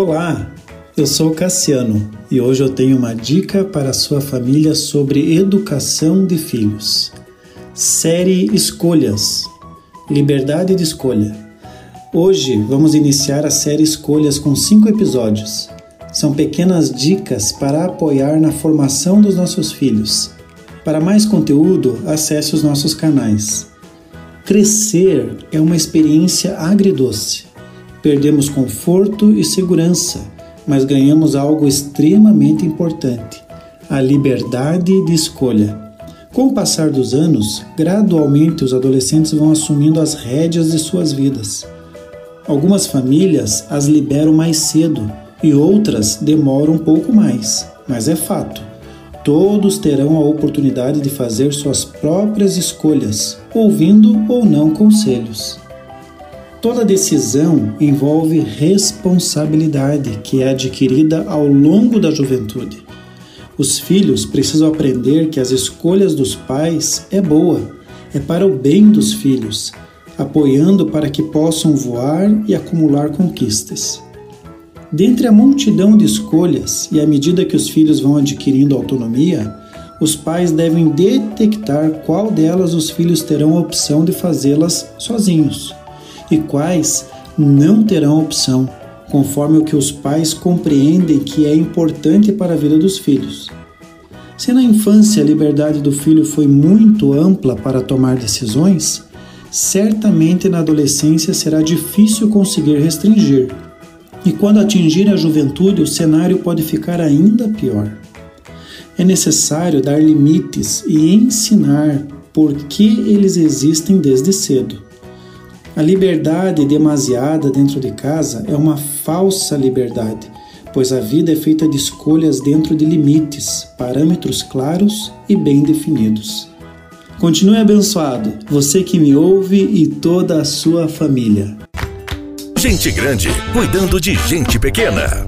Olá, eu sou Cassiano e hoje eu tenho uma dica para sua família sobre educação de filhos. Série Escolhas Liberdade de Escolha. Hoje vamos iniciar a série Escolhas com cinco episódios. São pequenas dicas para apoiar na formação dos nossos filhos. Para mais conteúdo, acesse os nossos canais. Crescer é uma experiência agridoce. Perdemos conforto e segurança, mas ganhamos algo extremamente importante: a liberdade de escolha. Com o passar dos anos, gradualmente os adolescentes vão assumindo as rédeas de suas vidas. Algumas famílias as liberam mais cedo e outras demoram um pouco mais, mas é fato todos terão a oportunidade de fazer suas próprias escolhas, ouvindo ou não conselhos. Toda decisão envolve responsabilidade que é adquirida ao longo da juventude. Os filhos precisam aprender que as escolhas dos pais é boa, é para o bem dos filhos, apoiando para que possam voar e acumular conquistas. Dentre a multidão de escolhas e à medida que os filhos vão adquirindo autonomia, os pais devem detectar qual delas os filhos terão a opção de fazê-las sozinhos e quais não terão opção, conforme o que os pais compreendem que é importante para a vida dos filhos. Se na infância a liberdade do filho foi muito ampla para tomar decisões, certamente na adolescência será difícil conseguir restringir e quando atingir a juventude, o cenário pode ficar ainda pior. É necessário dar limites e ensinar por que eles existem desde cedo. A liberdade demasiada dentro de casa é uma falsa liberdade, pois a vida é feita de escolhas dentro de limites, parâmetros claros e bem definidos. Continue abençoado, você que me ouve e toda a sua família. Gente grande cuidando de gente pequena.